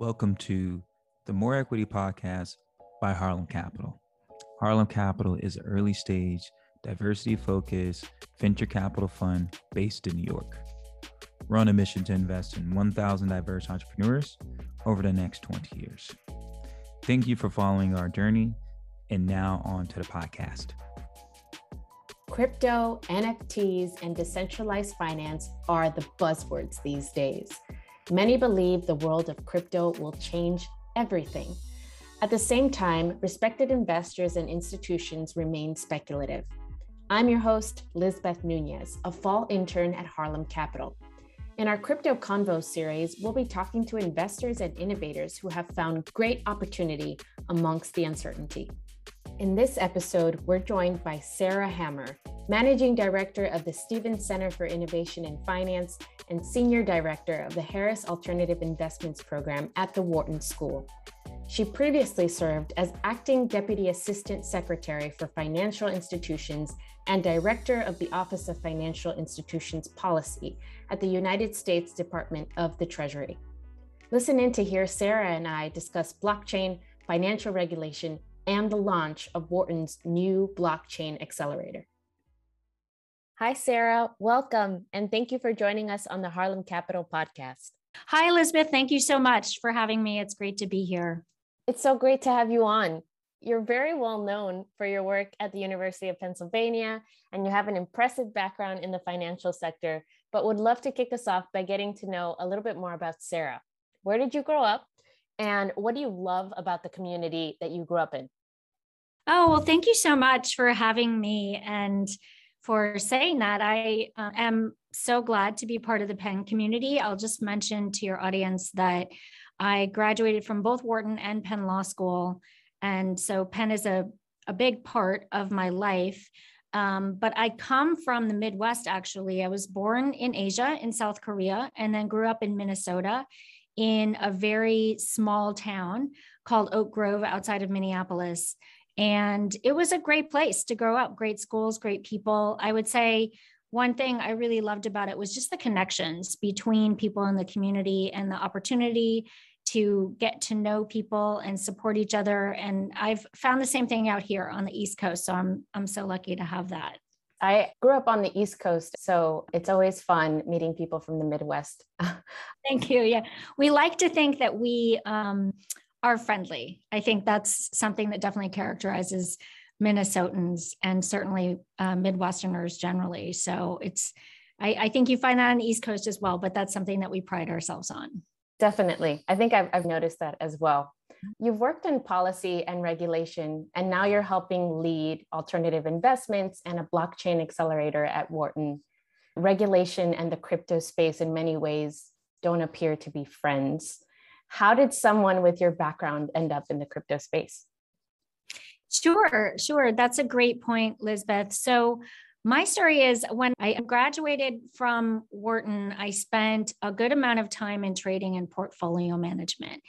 Welcome to the More Equity Podcast by Harlem Capital. Harlem Capital is an early stage, diversity focused venture capital fund based in New York. We're on a mission to invest in 1,000 diverse entrepreneurs over the next 20 years. Thank you for following our journey. And now on to the podcast. Crypto, NFTs, and decentralized finance are the buzzwords these days. Many believe the world of crypto will change everything. At the same time, respected investors and institutions remain speculative. I'm your host, Lizbeth Nunez, a fall intern at Harlem Capital. In our Crypto Convo series, we'll be talking to investors and innovators who have found great opportunity amongst the uncertainty. In this episode, we're joined by Sarah Hammer, Managing Director of the Stevens Center for Innovation and Finance and Senior Director of the Harris Alternative Investments Program at the Wharton School. She previously served as Acting Deputy Assistant Secretary for Financial Institutions and Director of the Office of Financial Institutions Policy at the United States Department of the Treasury. Listen in to hear Sarah and I discuss blockchain, financial regulation, and the launch of Wharton's new blockchain accelerator. Hi, Sarah. Welcome. And thank you for joining us on the Harlem Capital podcast. Hi, Elizabeth. Thank you so much for having me. It's great to be here. It's so great to have you on. You're very well known for your work at the University of Pennsylvania, and you have an impressive background in the financial sector, but would love to kick us off by getting to know a little bit more about Sarah. Where did you grow up? And what do you love about the community that you grew up in? Oh, well, thank you so much for having me. And for saying that. I uh, am so glad to be part of the Penn community. I'll just mention to your audience that I graduated from both Wharton and Penn Law School. And so Penn is a, a big part of my life. Um, but I come from the Midwest, actually. I was born in Asia, in South Korea, and then grew up in Minnesota in a very small town called Oak Grove outside of Minneapolis. And it was a great place to grow up, great schools, great people. I would say one thing I really loved about it was just the connections between people in the community and the opportunity to get to know people and support each other. And I've found the same thing out here on the East Coast. So I'm I'm so lucky to have that. I grew up on the East Coast, so it's always fun meeting people from the Midwest. Thank you. Yeah, we like to think that we um, are friendly. I think that's something that definitely characterizes Minnesotans and certainly uh, Midwesterners generally. So it's, I, I, think you find that on the East Coast as well, but that's something that we pride ourselves on. Definitely. I think I've, I've noticed that as well. You've worked in policy and regulation, and now you're helping lead alternative investments and a blockchain accelerator at Wharton. Regulation and the crypto space, in many ways, don't appear to be friends. How did someone with your background end up in the crypto space? Sure, sure. That's a great point, Lizbeth. So, my story is when I graduated from Wharton, I spent a good amount of time in trading and portfolio management.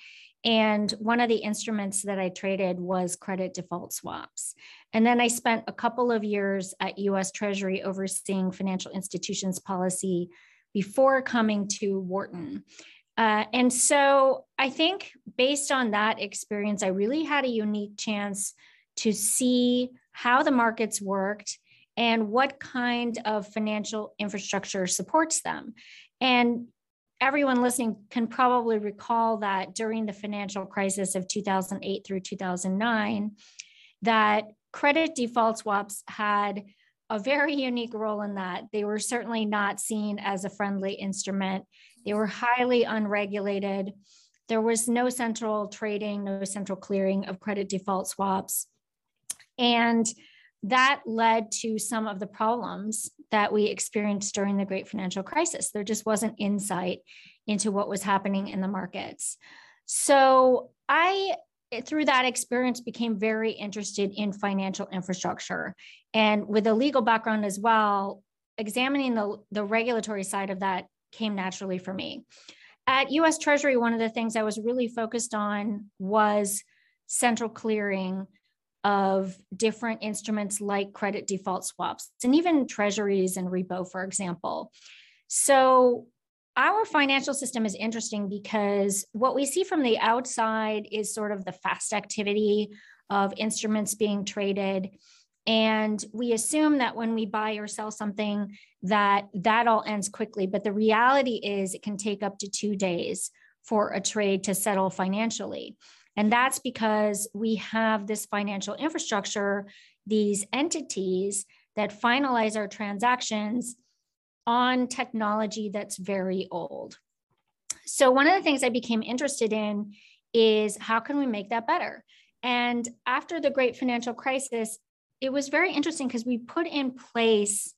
And one of the instruments that I traded was credit default swaps. And then I spent a couple of years at US Treasury overseeing financial institutions policy before coming to Wharton. Uh, and so I think based on that experience, I really had a unique chance to see how the markets worked and what kind of financial infrastructure supports them. And everyone listening can probably recall that during the financial crisis of 2008 through 2009, that credit default swaps had a very unique role in that. They were certainly not seen as a friendly instrument. They were highly unregulated. There was no central trading, no central clearing of credit default swaps. And that led to some of the problems that we experienced during the great financial crisis. There just wasn't insight into what was happening in the markets. So I through that experience became very interested in financial infrastructure and with a legal background as well examining the, the regulatory side of that came naturally for me. At US Treasury, one of the things I was really focused on was central clearing of different instruments like credit default swaps and even treasuries and repo, for example. So our financial system is interesting because what we see from the outside is sort of the fast activity of instruments being traded and we assume that when we buy or sell something that that all ends quickly but the reality is it can take up to 2 days for a trade to settle financially and that's because we have this financial infrastructure these entities that finalize our transactions on technology that's very old. So, one of the things I became interested in is how can we make that better? And after the great financial crisis, it was very interesting because we put in place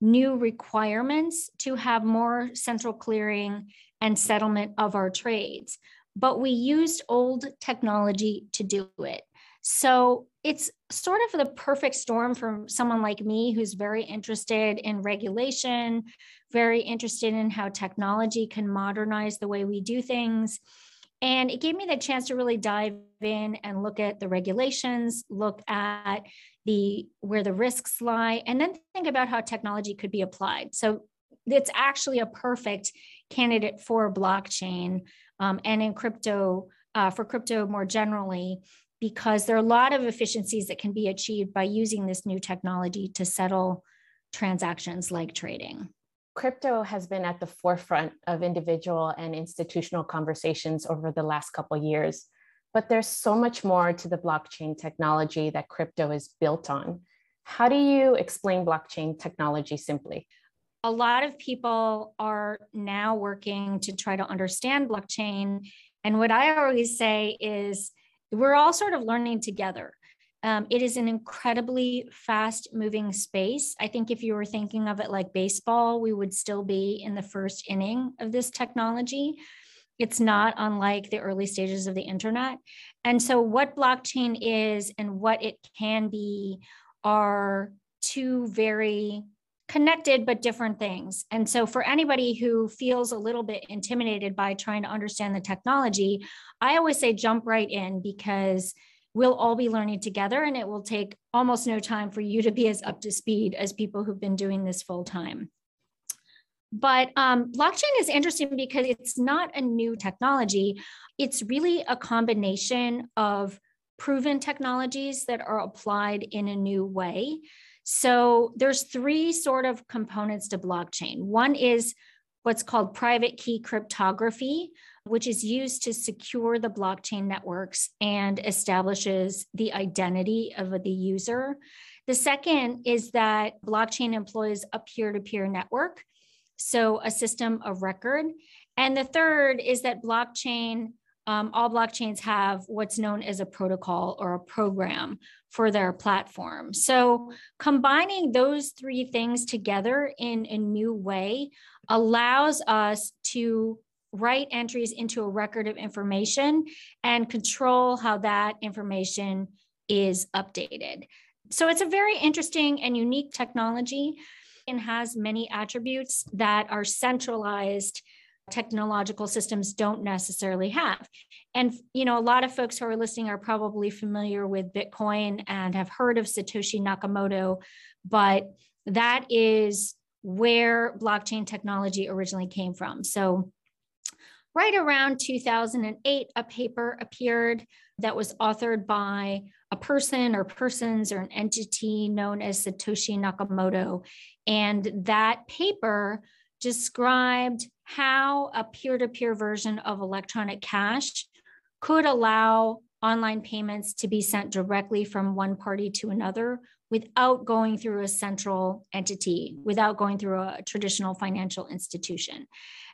new requirements to have more central clearing and settlement of our trades. But we used old technology to do it. So it's sort of the perfect storm for someone like me who's very interested in regulation, very interested in how technology can modernize the way we do things. And it gave me the chance to really dive in and look at the regulations, look at the where the risks lie, and then think about how technology could be applied. So it's actually a perfect candidate for blockchain um, and in crypto uh, for crypto more generally because there are a lot of efficiencies that can be achieved by using this new technology to settle transactions like trading. Crypto has been at the forefront of individual and institutional conversations over the last couple years, but there's so much more to the blockchain technology that crypto is built on. How do you explain blockchain technology simply? A lot of people are now working to try to understand blockchain. And what I always say is we're all sort of learning together. Um, it is an incredibly fast moving space. I think if you were thinking of it like baseball, we would still be in the first inning of this technology. It's not unlike the early stages of the internet. And so, what blockchain is and what it can be are two very connected but different things. And so, for anybody who feels a little bit intimidated by trying to understand the technology, I always say jump right in because we'll all be learning together and it will take almost no time for you to be as up to speed as people who've been doing this full time. But um, blockchain is interesting because it's not a new technology. It's really a combination of proven technologies that are applied in a new way. So there's three sort of components to blockchain. One is what's called private key cryptography, which is used to secure the blockchain networks and establishes the identity of the user. The second is that blockchain employs a peer to peer network, so a system of record. And the third is that blockchain um, all blockchains have what's known as a protocol or a program for their platform. So, combining those three things together in a new way allows us to write entries into a record of information and control how that information is updated. So, it's a very interesting and unique technology and has many attributes that are centralized technological systems don't necessarily have. And you know, a lot of folks who are listening are probably familiar with Bitcoin and have heard of Satoshi Nakamoto, but that is where blockchain technology originally came from. So right around 2008 a paper appeared that was authored by a person or persons or an entity known as Satoshi Nakamoto and that paper described how a peer to peer version of electronic cash could allow online payments to be sent directly from one party to another without going through a central entity, without going through a traditional financial institution.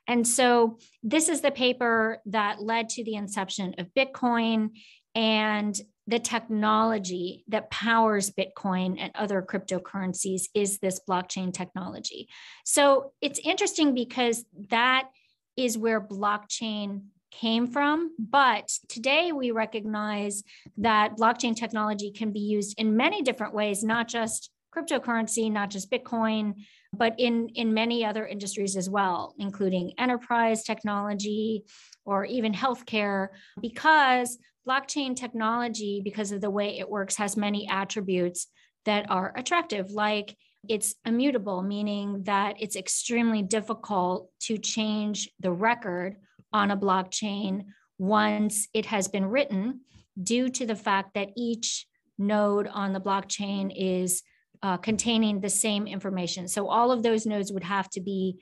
And so, this is the paper that led to the inception of Bitcoin and the technology that powers Bitcoin and other cryptocurrencies is this blockchain technology. So it's interesting because that is where blockchain came from. But today we recognize that blockchain technology can be used in many different ways, not just cryptocurrency, not just Bitcoin, but in, in many other industries as well, including enterprise technology or even healthcare, because blockchain technology, because of the way it works, has many attributes that are attractive, like it's immutable, meaning that it's extremely difficult to change the record on a blockchain once it has been written, due to the fact that each node on the blockchain is uh, containing the same information. So all of those nodes would have to be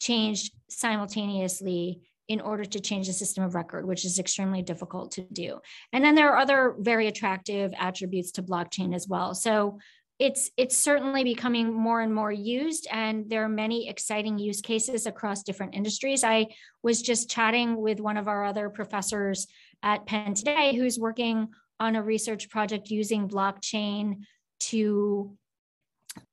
changed simultaneously in order to change the system of record, which is extremely difficult to do. And then there are other very attractive attributes to blockchain as well. So it's it's certainly becoming more and more used and there are many exciting use cases across different industries i was just chatting with one of our other professors at penn today who's working on a research project using blockchain to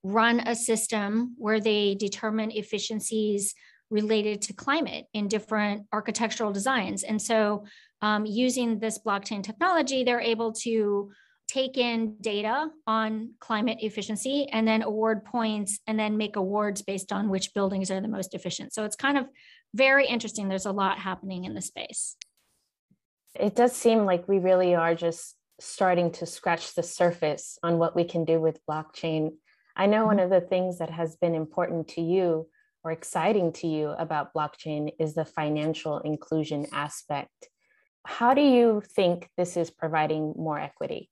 run a system where they determine efficiencies related to climate in different architectural designs and so um, using this blockchain technology they're able to take in data on climate efficiency and then award points and then make awards based on which buildings are the most efficient. So it's kind of very interesting. There's a lot happening in the space. It does seem like we really are just starting to scratch the surface on what we can do with blockchain. I know one mm-hmm. of the things that has been important to you or exciting to you about blockchain is the financial inclusion aspect. How do you think this is providing more equity?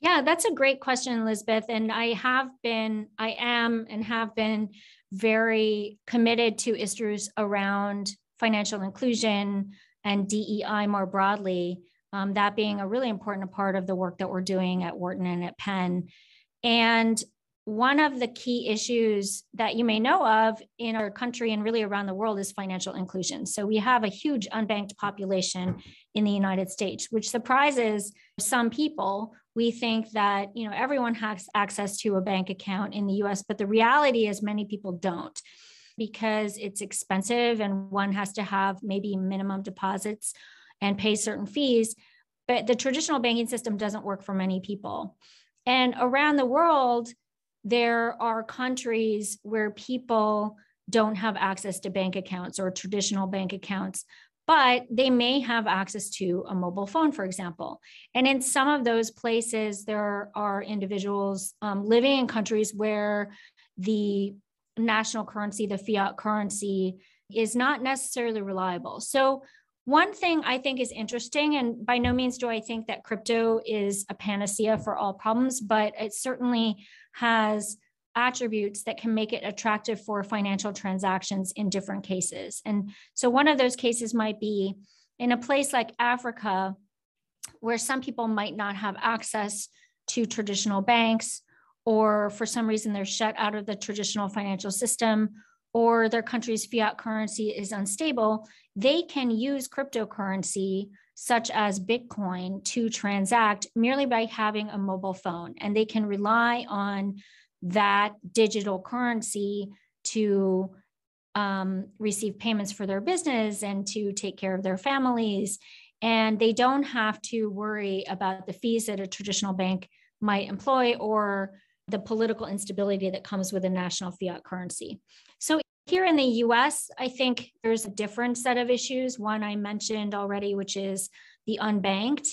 Yeah, that's a great question, Elizabeth. And I have been, I am, and have been very committed to issues around financial inclusion and DEI more broadly. Um, that being a really important part of the work that we're doing at Wharton and at Penn. And one of the key issues that you may know of in our country and really around the world is financial inclusion. So we have a huge unbanked population in the United States, which surprises some people. We think that, you know, everyone has access to a bank account in the US, but the reality is many people don't because it's expensive and one has to have maybe minimum deposits and pay certain fees. But the traditional banking system doesn't work for many people. And around the world, there are countries where people don't have access to bank accounts or traditional bank accounts, but they may have access to a mobile phone, for example. And in some of those places, there are individuals um, living in countries where the national currency, the fiat currency, is not necessarily reliable. So, one thing I think is interesting, and by no means do I think that crypto is a panacea for all problems, but it certainly has attributes that can make it attractive for financial transactions in different cases. And so one of those cases might be in a place like Africa, where some people might not have access to traditional banks, or for some reason they're shut out of the traditional financial system, or their country's fiat currency is unstable, they can use cryptocurrency such as Bitcoin to transact merely by having a mobile phone. And they can rely on that digital currency to um, receive payments for their business and to take care of their families. And they don't have to worry about the fees that a traditional bank might employ or the political instability that comes with a national fiat currency. So here in the US, I think there's a different set of issues. One I mentioned already, which is the unbanked.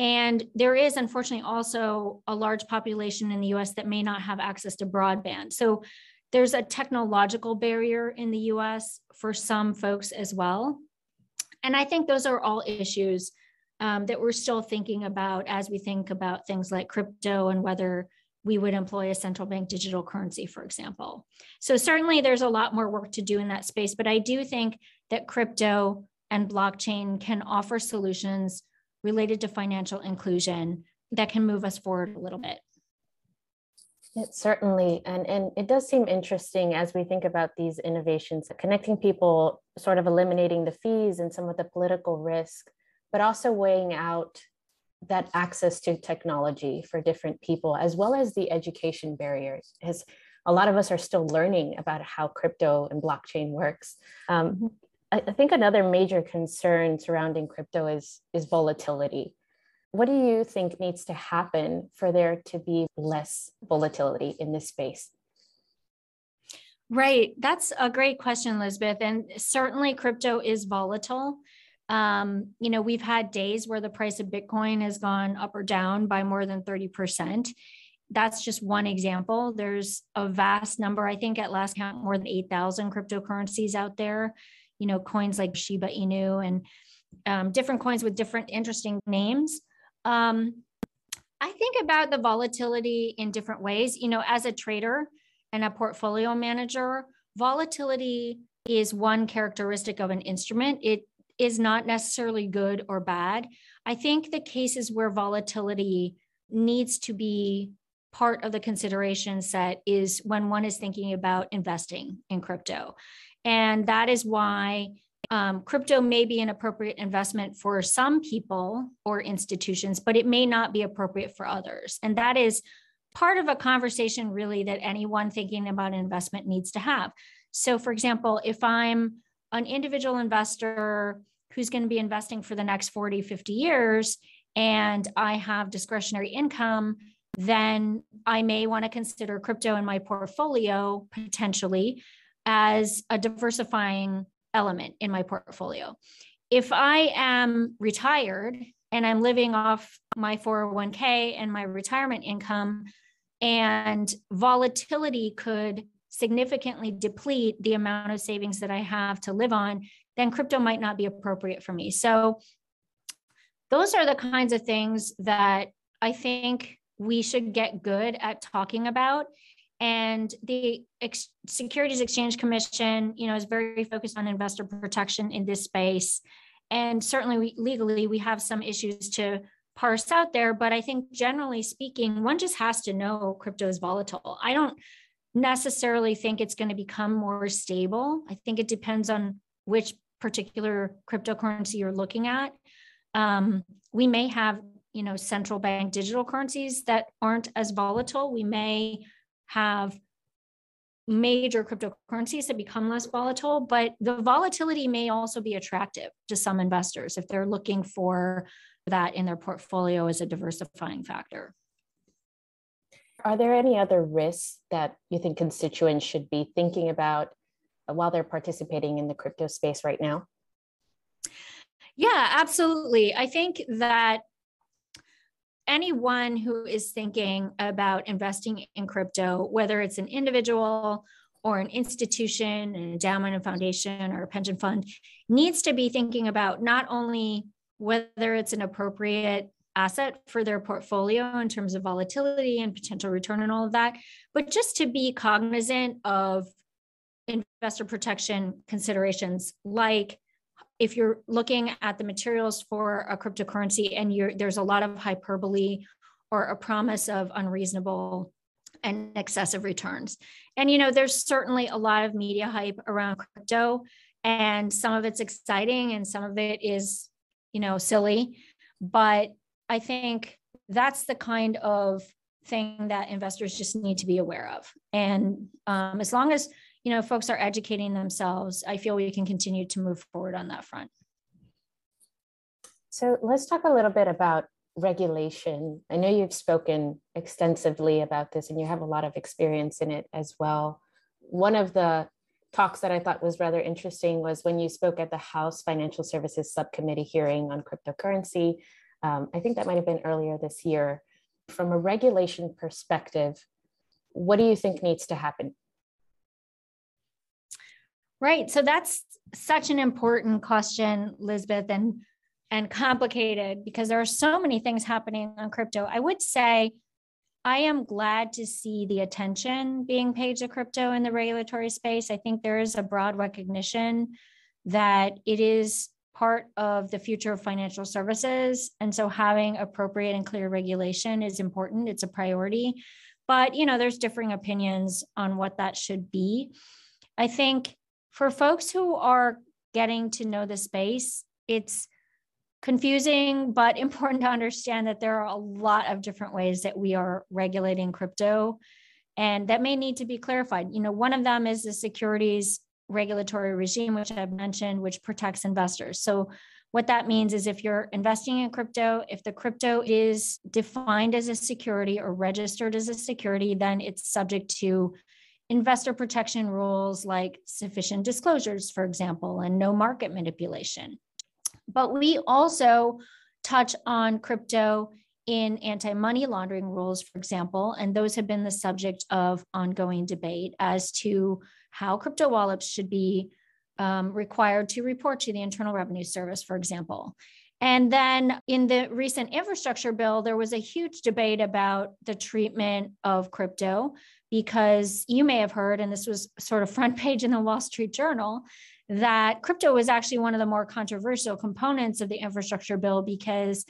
And there is, unfortunately, also a large population in the US that may not have access to broadband. So there's a technological barrier in the US for some folks as well. And I think those are all issues um, that we're still thinking about as we think about things like crypto and whether we would employ a central bank digital currency, for example. So, certainly there's a lot more work to do in that space, but I do think that crypto and blockchain can offer solutions related to financial inclusion that can move us forward a little bit. It certainly, and, and it does seem interesting as we think about these innovations, connecting people, sort of eliminating the fees and some of the political risk, but also weighing out that access to technology for different people, as well as the education barriers. As a lot of us are still learning about how crypto and blockchain works. Um, mm-hmm. I, I think another major concern surrounding crypto is, is volatility. What do you think needs to happen for there to be less volatility in this space? Right. That's a great question, Elizabeth. And certainly crypto is volatile. Um, you know, we've had days where the price of Bitcoin has gone up or down by more than 30%. that's just one example. There's a vast number, I think at last count, more than 8,000 cryptocurrencies out there, you know, coins like Shiba Inu and um, different coins with different interesting names. Um, I think about the volatility in different ways. You know, as a trader and a portfolio manager, volatility is one characteristic of an instrument. It is not necessarily good or bad. I think the cases where volatility needs to be part of the consideration set is when one is thinking about investing in crypto. And that is why um, crypto may be an appropriate investment for some people or institutions, but it may not be appropriate for others. And that is part of a conversation, really, that anyone thinking about investment needs to have. So, for example, if I'm an individual investor who's going to be investing for the next 40, 50 years, and I have discretionary income, then I may want to consider crypto in my portfolio potentially as a diversifying element in my portfolio. If I am retired and I'm living off my 401k and my retirement income, and volatility could significantly deplete the amount of savings that I have to live on, then crypto might not be appropriate for me. So, those are the kinds of things that I think we should get good at talking about. And the Ex- Securities Exchange Commission, you know, is very focused on investor protection in this space. And certainly, we, legally, we have some issues to parse out there. But I think generally speaking, one just has to know crypto is volatile. I don't necessarily think it's going to become more stable. I think it depends on which particular cryptocurrency you're looking at. Um, we may have, you know, central bank digital currencies that aren't as volatile. We may have major cryptocurrencies that become less volatile, but the volatility may also be attractive to some investors if they're looking for that in their portfolio as a diversifying factor. Are there any other risks that you think constituents should be thinking about while they're participating in the crypto space right now? Yeah, absolutely. I think that anyone who is thinking about investing in crypto, whether it's an individual or an institution, an endowment, a foundation, or a pension fund, needs to be thinking about not only whether it's an appropriate asset for their portfolio in terms of volatility and potential return and all of that, but just to be cognizant of investor protection considerations like if you're looking at the materials for a cryptocurrency and there's a lot of hyperbole or a promise of unreasonable and excessive returns. And you know, there's certainly a lot of media hype around crypto and some of it's exciting and some of it is, you know, silly, but I think that's the kind of thing that investors just need to be aware of. And um, as long as you know folks are educating themselves, I feel we can continue to move forward on that front. So let's talk a little bit about regulation. I know you've spoken extensively about this, and you have a lot of experience in it as well. One of the talks that I thought was rather interesting was when you spoke at the House Financial Services Subcommittee hearing on cryptocurrency. Um, I think that might have been earlier this year. From a regulation perspective, what do you think needs to happen? Right. So that's such an important question, Lisbeth, and and complicated because there are so many things happening on crypto. I would say I am glad to see the attention being paid to crypto in the regulatory space. I think there is a broad recognition that it is part of the future of financial services. And so having appropriate and clear regulation is important. It's a priority. But, you know, there's differing opinions on what that should be. I think for folks who are getting to know the space, it's confusing, but important to understand that there are a lot of different ways that we are regulating crypto. And that may need to be clarified. You know, one of them is the securities regulatory regime, which I've mentioned, which protects investors. So, what that means is if you're investing in crypto, if the crypto is defined as a security or registered as a security, then it's subject to investor protection rules like sufficient disclosures, for example, and no market manipulation. But we also touch on crypto in anti money laundering rules, for example, and those have been the subject of ongoing debate as to how crypto wallets should be um, required to report to the Internal Revenue Service, for example. And then in the recent infrastructure bill, there was a huge debate about the treatment of crypto because you may have heard, and this was sort of front page in the Wall Street Journal, that crypto was actually one of the more controversial components of the infrastructure bill because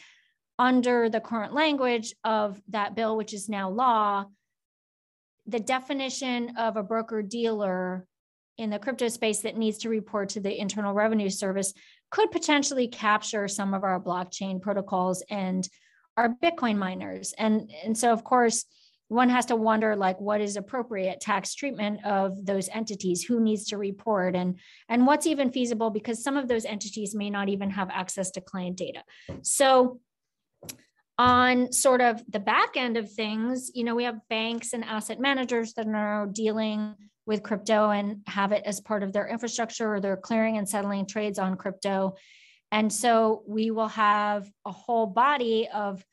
under the current language of that bill, which is now law, the definition of a broker dealer in the crypto space that needs to report to the Internal Revenue Service could potentially capture some of our blockchain protocols and our Bitcoin miners. And, and so, of course, one has to wonder like what is appropriate tax treatment of those entities? Who needs to report? And and what's even feasible? Because some of those entities may not even have access to client data. So on sort of the back end of things, you know, we have banks and asset managers that are dealing with crypto and have it as part of their infrastructure or they're clearing and settling trades on crypto. And so we will have a whole body of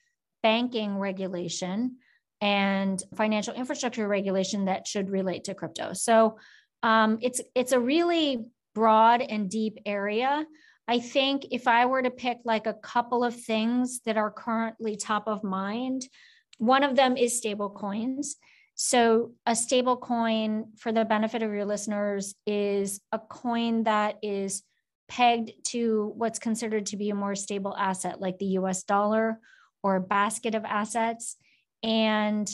banking regulation and financial infrastructure regulation that should relate to crypto. So um, it's it's a really broad and deep area. I think if I were to pick like a couple of things that are currently top of mind, one of them is stable coins. So, a stable coin, for the benefit of your listeners, is a coin that is pegged to what's considered to be a more stable asset, like the US dollar or a basket of assets. And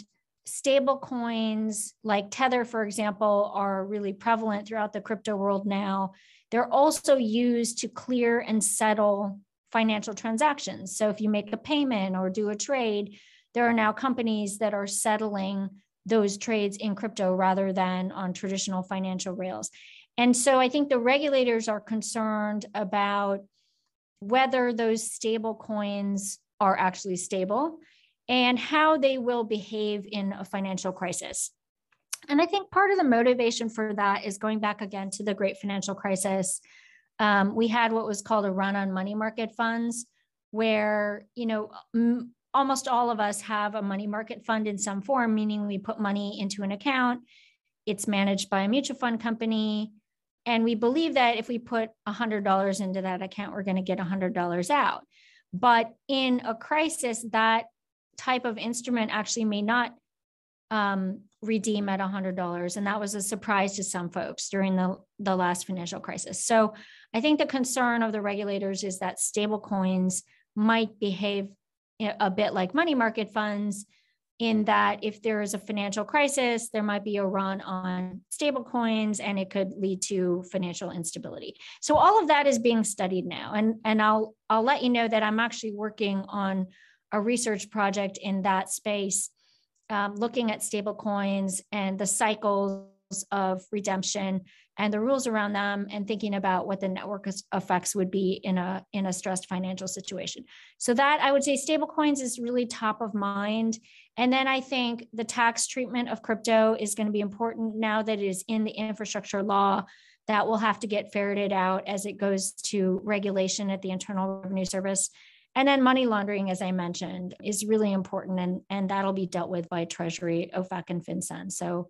stable coins like Tether, for example, are really prevalent throughout the crypto world now they're also used to clear and settle financial transactions. So if you make a payment or do a trade, there are now companies that are settling those trades in crypto rather than on traditional financial rails. And so I think the regulators are concerned about whether those stable coins are actually stable and how they will behave in a financial crisis. And I think part of the motivation for that is going back again to the great financial crisis. Um, we had what was called a run on money market funds, where, you know, m- almost all of us have a money market fund in some form, meaning we put money into an account, it's managed by a mutual fund company. And we believe that if we put $100 into that account, we're going to get $100 out. But in a crisis, that type of instrument actually may not um, redeem at $100 and that was a surprise to some folks during the, the last financial crisis. So i think the concern of the regulators is that stable coins might behave a bit like money market funds in that if there is a financial crisis there might be a run on stable coins and it could lead to financial instability. So all of that is being studied now and and i'll i'll let you know that i'm actually working on a research project in that space um, looking at stable coins and the cycles of redemption and the rules around them and thinking about what the network effects would be in a in a stressed financial situation. So that i would say stable coins is really top of mind. And then i think the tax treatment of crypto is going to be important now that it is in the infrastructure law that will have to get ferreted out as it goes to regulation at the internal revenue service and then money laundering, as I mentioned, is really important, and, and that'll be dealt with by Treasury, OFAC, and FinCEN. So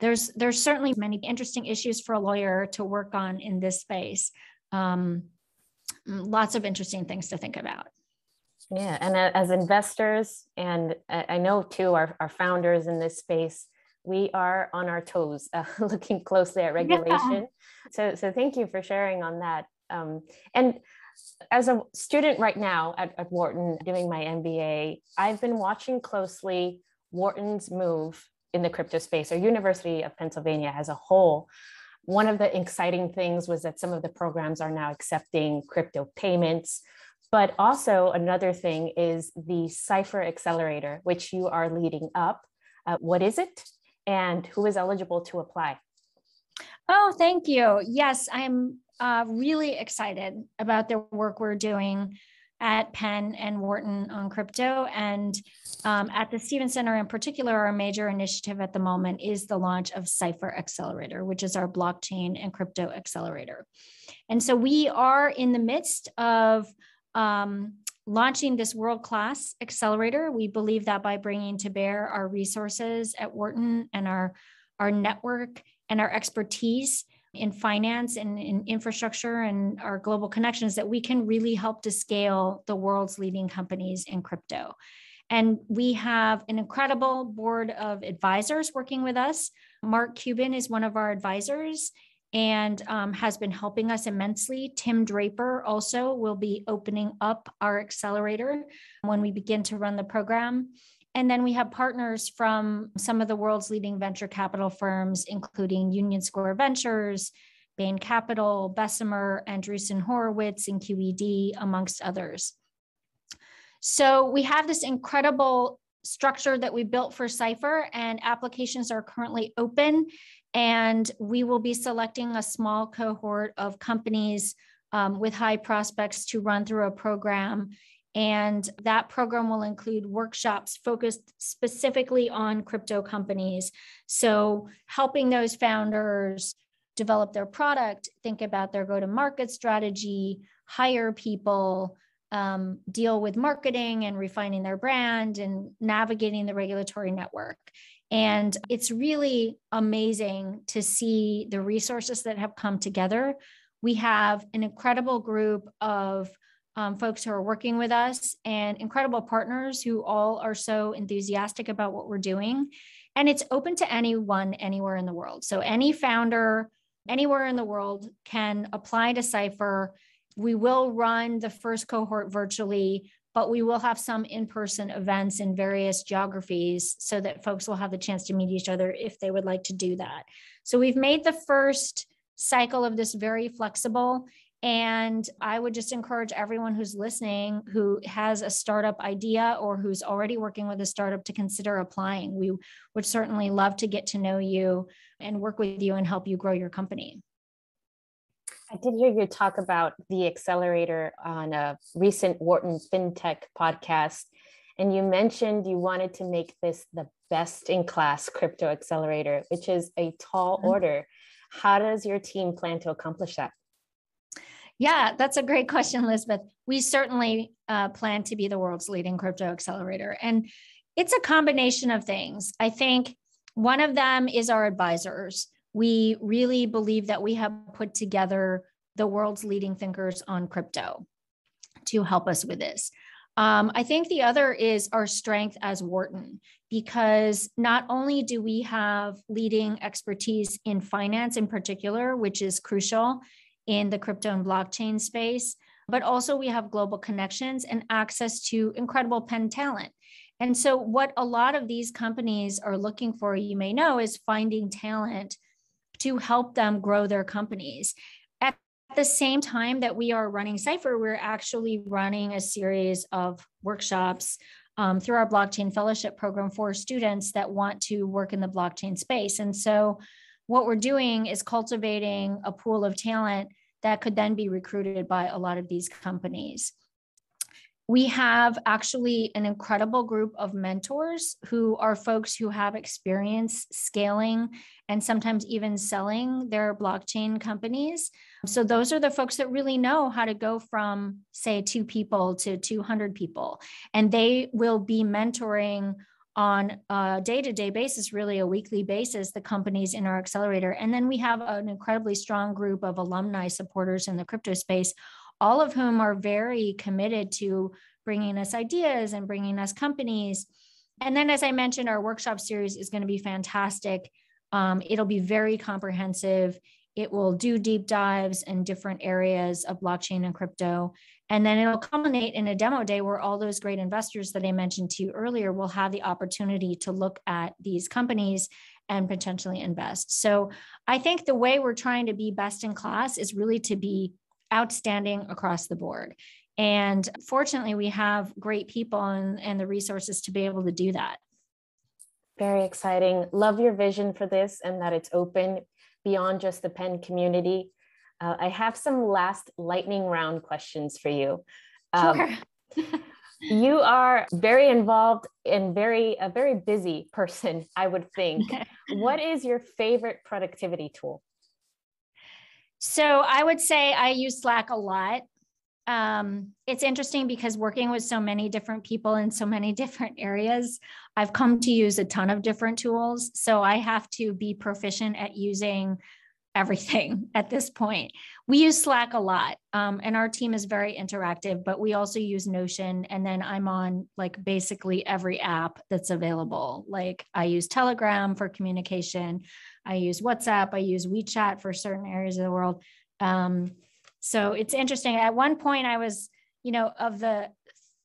there's there's certainly many interesting issues for a lawyer to work on in this space. Um, lots of interesting things to think about. Yeah, and as investors, and I know too, our, our founders in this space, we are on our toes, uh, looking closely at regulation. Yeah. So, so thank you for sharing on that. Um, and as a student right now at, at Wharton doing my MBA, I've been watching closely Wharton's move in the crypto space or University of Pennsylvania as a whole. One of the exciting things was that some of the programs are now accepting crypto payments. But also, another thing is the Cypher Accelerator, which you are leading up. Uh, what is it and who is eligible to apply? Oh, thank you. Yes, I'm uh, really excited about the work we're doing at Penn and Wharton on crypto. And um, at the Stevens Center in particular, our major initiative at the moment is the launch of Cypher Accelerator, which is our blockchain and crypto accelerator. And so we are in the midst of um, launching this world class accelerator. We believe that by bringing to bear our resources at Wharton and our, our network and our expertise in finance and in infrastructure and our global connections, that we can really help to scale the world's leading companies in crypto. And we have an incredible board of advisors working with us. Mark Cuban is one of our advisors and um, has been helping us immensely. Tim Draper also will be opening up our accelerator when we begin to run the program. And then we have partners from some of the world's leading venture capital firms, including Union Square Ventures, Bain Capital, Bessemer, Andreessen Horowitz, and QED, amongst others. So we have this incredible structure that we built for Cypher, and applications are currently open. And we will be selecting a small cohort of companies um, with high prospects to run through a program. And that program will include workshops focused specifically on crypto companies. So, helping those founders develop their product, think about their go to market strategy, hire people, um, deal with marketing and refining their brand and navigating the regulatory network. And it's really amazing to see the resources that have come together. We have an incredible group of um, folks who are working with us and incredible partners who all are so enthusiastic about what we're doing. And it's open to anyone anywhere in the world. So any founder anywhere in the world can apply to Cypher. We will run the first cohort virtually but we will have some in-person events in various geographies so that folks will have the chance to meet each other if they would like to do that. So we've made the first cycle of this very flexible and I would just encourage everyone who's listening who has a startup idea or who's already working with a startup to consider applying. We would certainly love to get to know you and work with you and help you grow your company. I did hear you talk about the accelerator on a recent Wharton FinTech podcast. And you mentioned you wanted to make this the best in class crypto accelerator, which is a tall mm-hmm. order. How does your team plan to accomplish that? Yeah, that's a great question, Elizabeth. We certainly uh, plan to be the world's leading crypto accelerator. And it's a combination of things. I think one of them is our advisors we really believe that we have put together the world's leading thinkers on crypto to help us with this. Um, I think the other is our strength as Wharton, because not only do we have leading expertise in finance in particular, which is crucial in the crypto and blockchain space, but also we have global connections and access to incredible Penn talent. And so, what a lot of these companies are looking for, you may know, is finding talent to help them grow their companies. At the same time that we are running Cypher, we're actually running a series of workshops um, through our blockchain fellowship program for students that want to work in the blockchain space. And so, what we're doing is cultivating a pool of talent that could then be recruited by a lot of these companies we have actually an incredible group of mentors who are folks who have experience scaling and sometimes even selling their blockchain companies. So, those are the folks that really know how to go from, say, two people to 200 people. And they will be mentoring on a day to day basis, really a weekly basis, the companies in our accelerator. And then we have an incredibly strong group of alumni supporters in the crypto space all of whom are very committed to bringing us ideas and bringing us companies. And then, as I mentioned, our workshop series is going to be fantastic. Um, it'll be very comprehensive. It will do deep dives in different areas of blockchain and crypto. And then it'll culminate in a demo day where all those great investors that I mentioned to you earlier will have the opportunity to look at these companies and potentially invest. So I think the way we're trying to be best in class is really to be outstanding across the board. And fortunately, we have great people and, and the resources to be able to do that. Very exciting. Love your vision for this and that it's open beyond just the Penn community. Uh, I have some last lightning round questions for you. Um, sure. you are very involved and very a very busy person, I would think. what is your favorite productivity tool? So I would say I use Slack a lot. um, it's interesting because working with so many different people in so many different areas, I've come to use a ton of different tools. So I have to be proficient at using everything at this point. We use Slack a lot, um, and our team is very interactive, but we also use Notion. And then I'm on like basically every app that's available. Like I use Telegram for communication, I use WhatsApp, I use WeChat for certain areas of the world. Um, so it's interesting. At one point, I was, you know, of the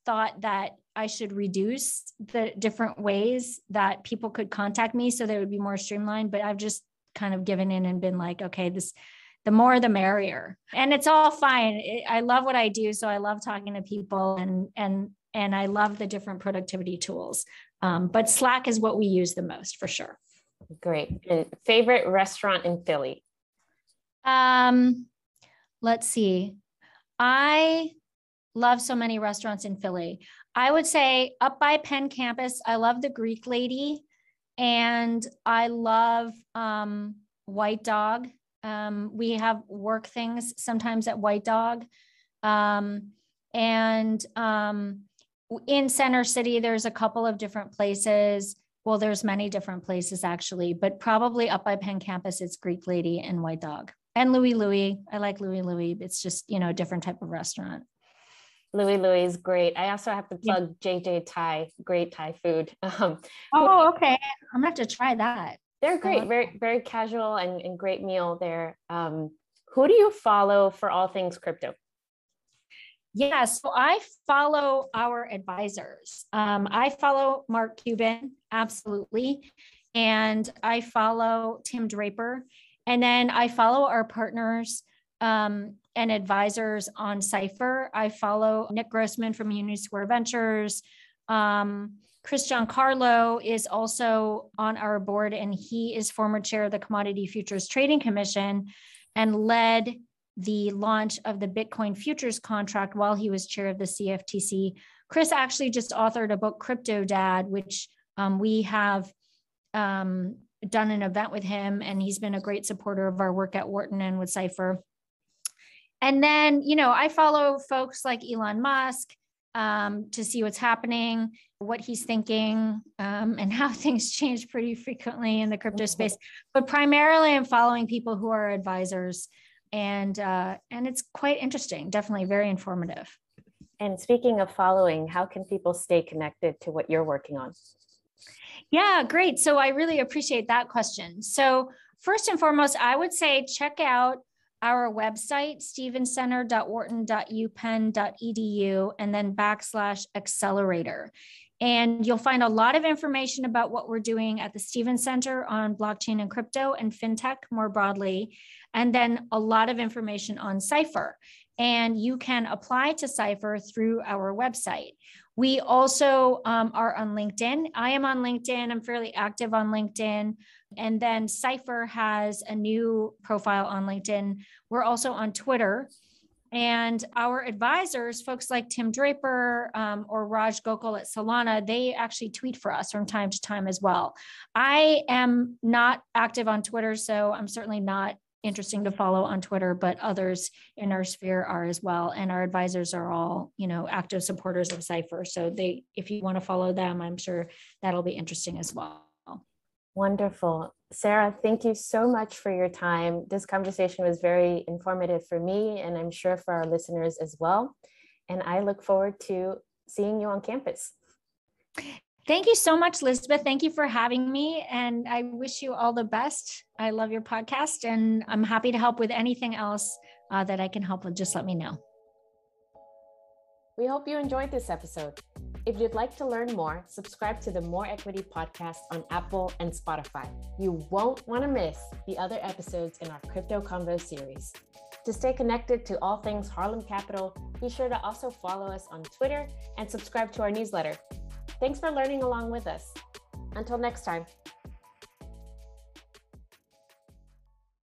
thought that I should reduce the different ways that people could contact me so they would be more streamlined. But I've just kind of given in and been like, okay, this, the more the merrier. And it's all fine. I love what I do. So I love talking to people and, and, and I love the different productivity tools. Um, but Slack is what we use the most for sure. Great. And favorite restaurant in Philly? Um, let's see. I love so many restaurants in Philly. I would say up by Penn campus, I love the Greek Lady and I love um, White Dog. Um, we have work things sometimes at White Dog. Um, and um, in Center City, there's a couple of different places. Well, there's many different places actually, but probably up by Penn campus, it's Greek Lady and White Dog and Louie Louie. I like Louie Louie. It's just, you know, a different type of restaurant. Louie Louie is great. I also have to plug yeah. JJ Thai, great Thai food. Um, oh, okay. I'm gonna have to try that. They're great, very, very casual and, and great meal there. Um, who do you follow for all things crypto? Yeah, so I follow our advisors. Um, I follow Mark Cuban, absolutely. And I follow Tim Draper. And then I follow our partners um, and advisors on Cypher. I follow Nick Grossman from Union Square Ventures. Um, Chris Giancarlo is also on our board, and he is former chair of the Commodity Futures Trading Commission and led the launch of the Bitcoin futures contract while he was chair of the CFTC. Chris actually just authored a book, Crypto Dad, which um, we have um, done an event with him, and he's been a great supporter of our work at Wharton and with Cypher. And then, you know, I follow folks like Elon Musk um, to see what's happening, what he's thinking, um, and how things change pretty frequently in the crypto mm-hmm. space. But primarily, I'm following people who are advisors, and uh, and it's quite interesting. Definitely very informative. And speaking of following, how can people stay connected to what you're working on? Yeah, great. So I really appreciate that question. So first and foremost, I would say check out our website, stevenscenter.wharton.upenn.edu, and then backslash accelerator. And you'll find a lot of information about what we're doing at the Stevens Center on blockchain and crypto and fintech more broadly, and then a lot of information on Cypher. And you can apply to Cypher through our website. We also um, are on LinkedIn. I am on LinkedIn. I'm fairly active on LinkedIn. And then Cypher has a new profile on LinkedIn. We're also on Twitter. And our advisors, folks like Tim Draper um, or Raj Gokal at Solana, they actually tweet for us from time to time as well. I am not active on Twitter, so I'm certainly not interesting to follow on Twitter, but others in our sphere are as well. And our advisors are all, you know, active supporters of Cypher. So they, if you want to follow them, I'm sure that'll be interesting as well. Wonderful. Sarah, thank you so much for your time. This conversation was very informative for me, and I'm sure for our listeners as well. And I look forward to seeing you on campus. Thank you so much, Elizabeth. Thank you for having me. And I wish you all the best. I love your podcast, and I'm happy to help with anything else uh, that I can help with. Just let me know. We hope you enjoyed this episode. If you'd like to learn more, subscribe to the More Equity podcast on Apple and Spotify. You won't want to miss the other episodes in our Crypto Convo series. To stay connected to all things Harlem Capital, be sure to also follow us on Twitter and subscribe to our newsletter. Thanks for learning along with us. Until next time.